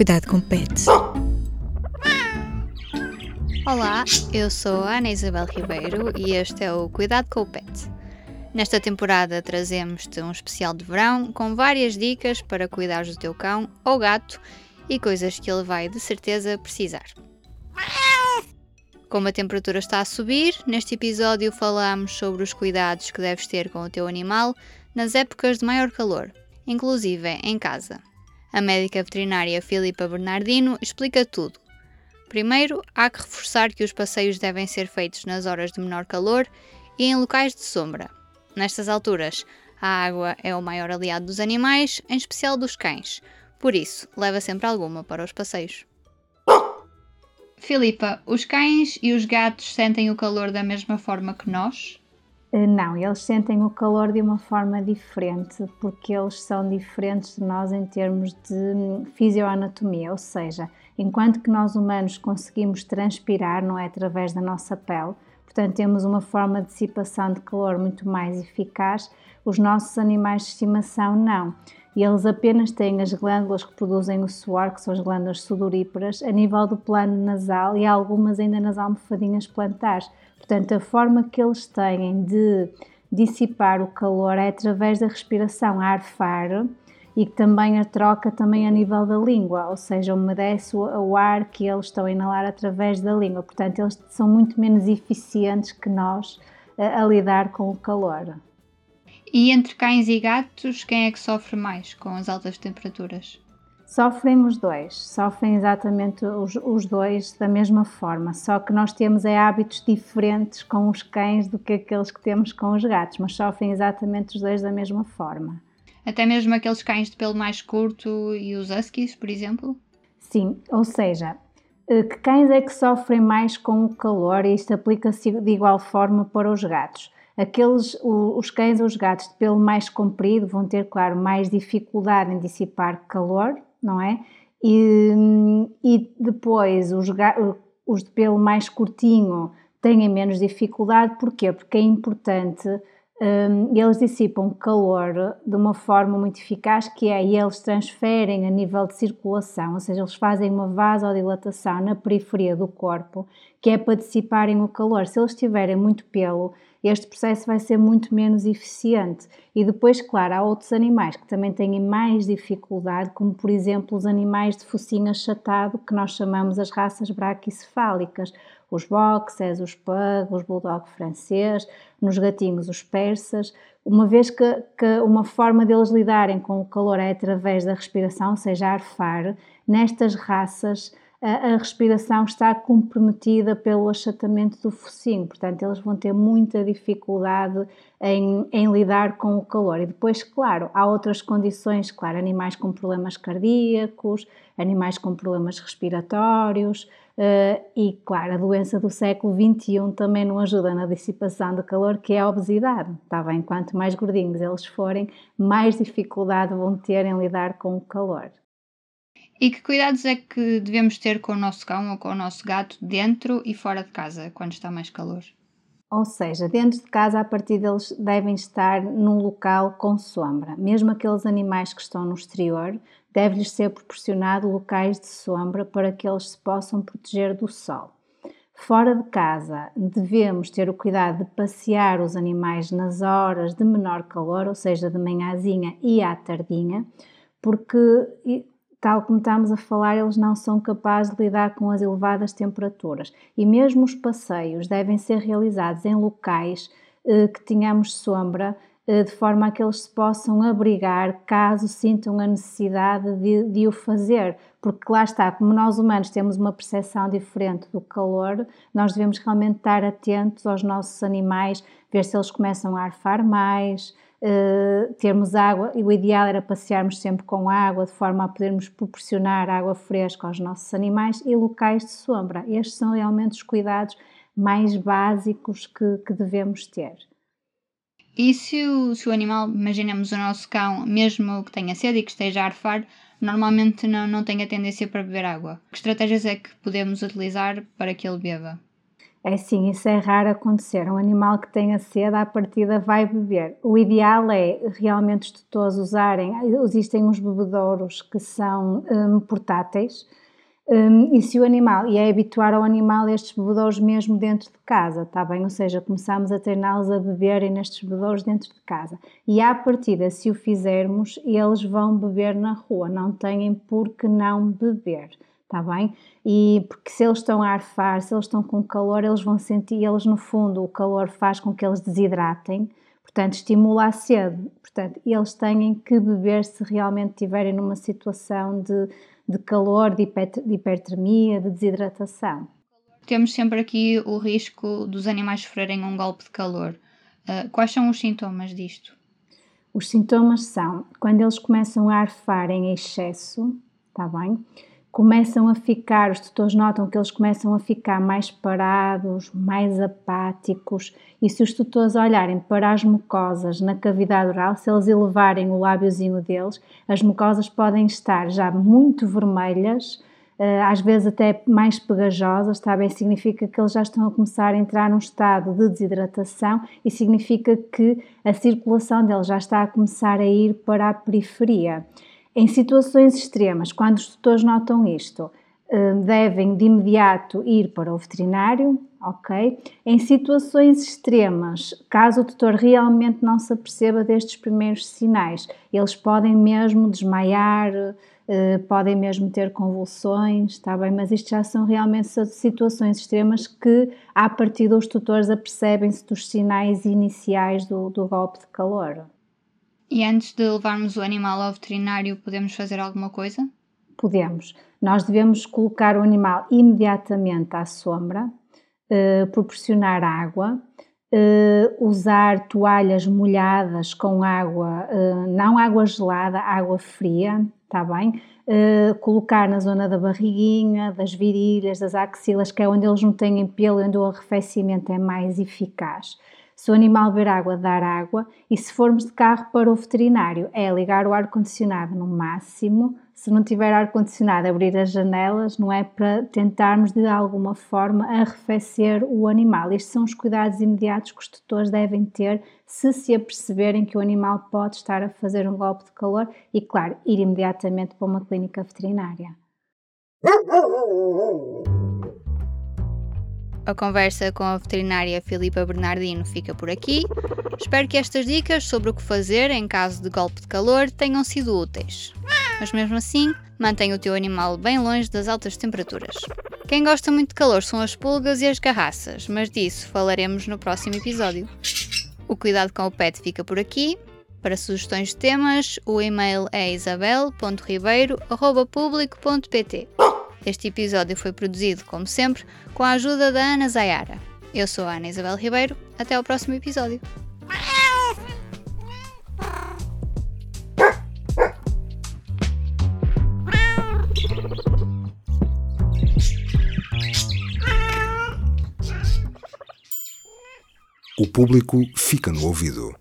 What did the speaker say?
Cuidado com pets. Olá, eu sou a Ana Isabel Ribeiro e este é o Cuidado com o Pet. Nesta temporada trazemos-te um especial de verão com várias dicas para cuidares do teu cão ou gato e coisas que ele vai de certeza precisar. Como a temperatura está a subir, neste episódio falamos sobre os cuidados que deves ter com o teu animal nas épocas de maior calor, inclusive em casa. A médica veterinária Filipa Bernardino explica tudo. Primeiro, há que reforçar que os passeios devem ser feitos nas horas de menor calor e em locais de sombra. Nestas alturas, a água é o maior aliado dos animais, em especial dos cães, por isso, leva sempre alguma para os passeios. Filipa, os cães e os gatos sentem o calor da mesma forma que nós? Eh, não, eles sentem o calor de uma forma diferente, porque eles são diferentes de nós em termos de hum, fisioanatomia, ou seja, enquanto que nós humanos conseguimos transpirar, não é através da nossa pele, portanto temos uma forma de dissipação de calor muito mais eficaz, os nossos animais de estimação não. E eles apenas têm as glândulas que produzem o suor, que são as glândulas sudoríparas, a nível do plano nasal e algumas ainda nas almofadinhas plantares Portanto, a forma que eles têm de dissipar o calor é através da respiração arfar e também a troca também a nível da língua, ou seja, umedece o ar que eles estão a inalar através da língua. Portanto, eles são muito menos eficientes que nós a, a lidar com o calor. E entre cães e gatos, quem é que sofre mais com as altas temperaturas? Sofrem os dois, sofrem exatamente os, os, dois da mesma forma, só que nós temos é, hábitos diferentes com os cães do que aqueles que temos com os gatos, mas sofrem exatamente os dois da mesma forma. Até mesmo aqueles cães de pelo mais curto e os huskies, por exemplo? Sim, ou seja, eh, que cães é que sofrem mais com o calor e isto aplica-se de igual forma para os gatos. Aqueles, os cães ou os gatos de pelo mais comprido vão ter, claro, mais dificuldade em dissipar calor, não é? E, e depois os, os de pelo mais curtinho têm menos dificuldade, porquê? Porque é importante, um, eles dissipam calor de uma forma muito eficaz, que é eles transferem a nível de circulação, ou seja, eles fazem uma vasodilatação na periferia do corpo, que é para dissiparem o calor. Se eles tiverem muito pelo, este processo vai ser muito menos eficiente. E depois, claro, há outros animais que também têm mais dificuldade, como por exemplo os animais de focinho achatado, que nós chamamos as raças braquicefálicas, os boxers, os pug, os bulldog francês, nos gatinhos os persas, uma vez que, que, uma forma deles lidarem com o calor é através da respiração, ou seja, arfar, nestas raças a, respiração está comprometida pelo achatamento do focinho, portanto, eles vão ter muita dificuldade em, em, lidar com o calor. E depois, claro, há outras condições, claro, animais com problemas cardíacos, animais com problemas respiratórios. Uh, e, claro, a doença do século XXI também não ajuda na dissipação do calor, que é a obesidade. Está bem? Quanto mais gordinhos eles forem, mais dificuldade vão ter em lidar com o calor. E que cuidados é que devemos ter com o nosso cão ou com o nosso gato dentro e fora de casa, quando está mais calor? Ou seja, dentro de casa, a partir deles devem estar num local com sombra. Mesmo aqueles animais que estão no exterior, deve-lhes ser proporcionado locais de sombra para que eles se possam proteger do sol. Fora de casa, devemos ter o cuidado de passear os animais nas horas de menor calor, ou seja, de manhãzinha e à tardinha, porque tal como estamos a falar, eles não são capazes de lidar com as elevadas temperaturas. E mesmo os passeios devem ser realizados em locais eh, que tenhamos sombra, de forma a que eles se possam abrigar caso sintam a necessidade de, de, o fazer. Porque lá está, como nós humanos temos uma percepção diferente do calor, nós devemos realmente estar atentos aos nossos animais, ver se eles começam a arfar mais uh, termos água, e o ideal era passearmos sempre com água, de forma a podermos proporcionar água fresca aos nossos animais e locais de sombra. Estes são realmente os cuidados mais básicos que, que devemos ter. E se o, se o animal, imaginemos o nosso cão, mesmo que tenha sede e que esteja a arfar, normalmente não, não tem a tendência para beber água? Que estratégias é que podemos utilizar para que ele beba? É sim, isso é raro acontecer. Um animal que tenha sede, à partida vai beber. O ideal é realmente os tutores usarem. Existem uns bebedouros que são um, portáteis. Um, e se o animal, e é habituar ao animal estes bebedouros mesmo dentro de casa, está bem? Ou seja, começamos a treiná-los a beberem nestes bebedouros dentro de casa. E à partida, se o fizermos, eles vão beber na rua, não têm por que não beber está bem? E porque se eles estão a arfar, se eles estão com calor, eles vão sentir, eles no fundo, o calor faz com que eles desidratem, portanto, estimula a sede. Portanto, eles têm que beber se realmente estiverem numa situação de, de calor, de, hiper, de hipertermia, de desidratação. Temos sempre aqui o risco dos animais sofrerem um golpe de calor. Uh, quais são os sintomas disto? Os sintomas são quando eles começam a arfar em excesso, está bem? Começam a ficar, os tutores notam que eles começam a ficar mais parados, mais apáticos, e se os tutores olharem para as mucosas na cavidade oral, se eles elevarem o lábiozinho deles, as mucosas podem estar já muito vermelhas, eh, às vezes até mais pegajosas, está bem? Significa que eles já estão a começar a entrar num estado de desidratação e significa que a circulação deles já está a começar a ir para a periferia. Em situações extremas, quando os tutores notam isto, eh, devem de imediato ir para o veterinário, ok? Em situações extremas, caso o tutor realmente não se aperceba destes primeiros sinais, eles podem mesmo desmaiar, eh, podem mesmo ter convulsões, está bem? Mas isto já são realmente situações extremas que, a partir dos tutores, apercebem-se dos sinais iniciais do, do golpe de calor. E antes de levarmos o animal ao veterinário, podemos fazer alguma coisa? Podemos. Nós devemos colocar o animal imediatamente à sombra, eh, proporcionar água, eh, usar toalhas molhadas com água, eh, não água gelada, água fria, está bem? colocar na zona da barriguinha, das virilhas, das axilas, que é onde eles não têm pelo, onde o arrefecimento é mais eficaz. Se o animal beber água, dar água. E se formos de carro para o veterinário, é ligar o ar-condicionado no máximo. Se não tiver ar-condicionado, abrir as janelas, não é para tentarmos de alguma forma arrefecer o animal. Estes são os cuidados imediatos que os tutores devem ter se se aperceberem que o animal pode estar a fazer um golpe de calor e, claro, ir imediatamente para uma clínica veterinária. A conversa com a veterinária Filipa Bernardino fica por aqui. Espero que estas dicas sobre o que fazer em caso de golpe de calor tenham sido úteis. Mas mesmo assim, mantenha o teu animal bem longe das altas temperaturas. Quem gosta muito de calor são as pulgas e as garraças, mas disso falaremos no próximo episódio. O cuidado com o pet fica por aqui. Para sugestões de temas, o e-mail é isabel.ribeiro.público.pt. Este episódio foi produzido, como sempre, com a ajuda da Ana Zayara. Eu sou a Ana Isabel Ribeiro. Até ao próximo episódio. O público fica no ouvido.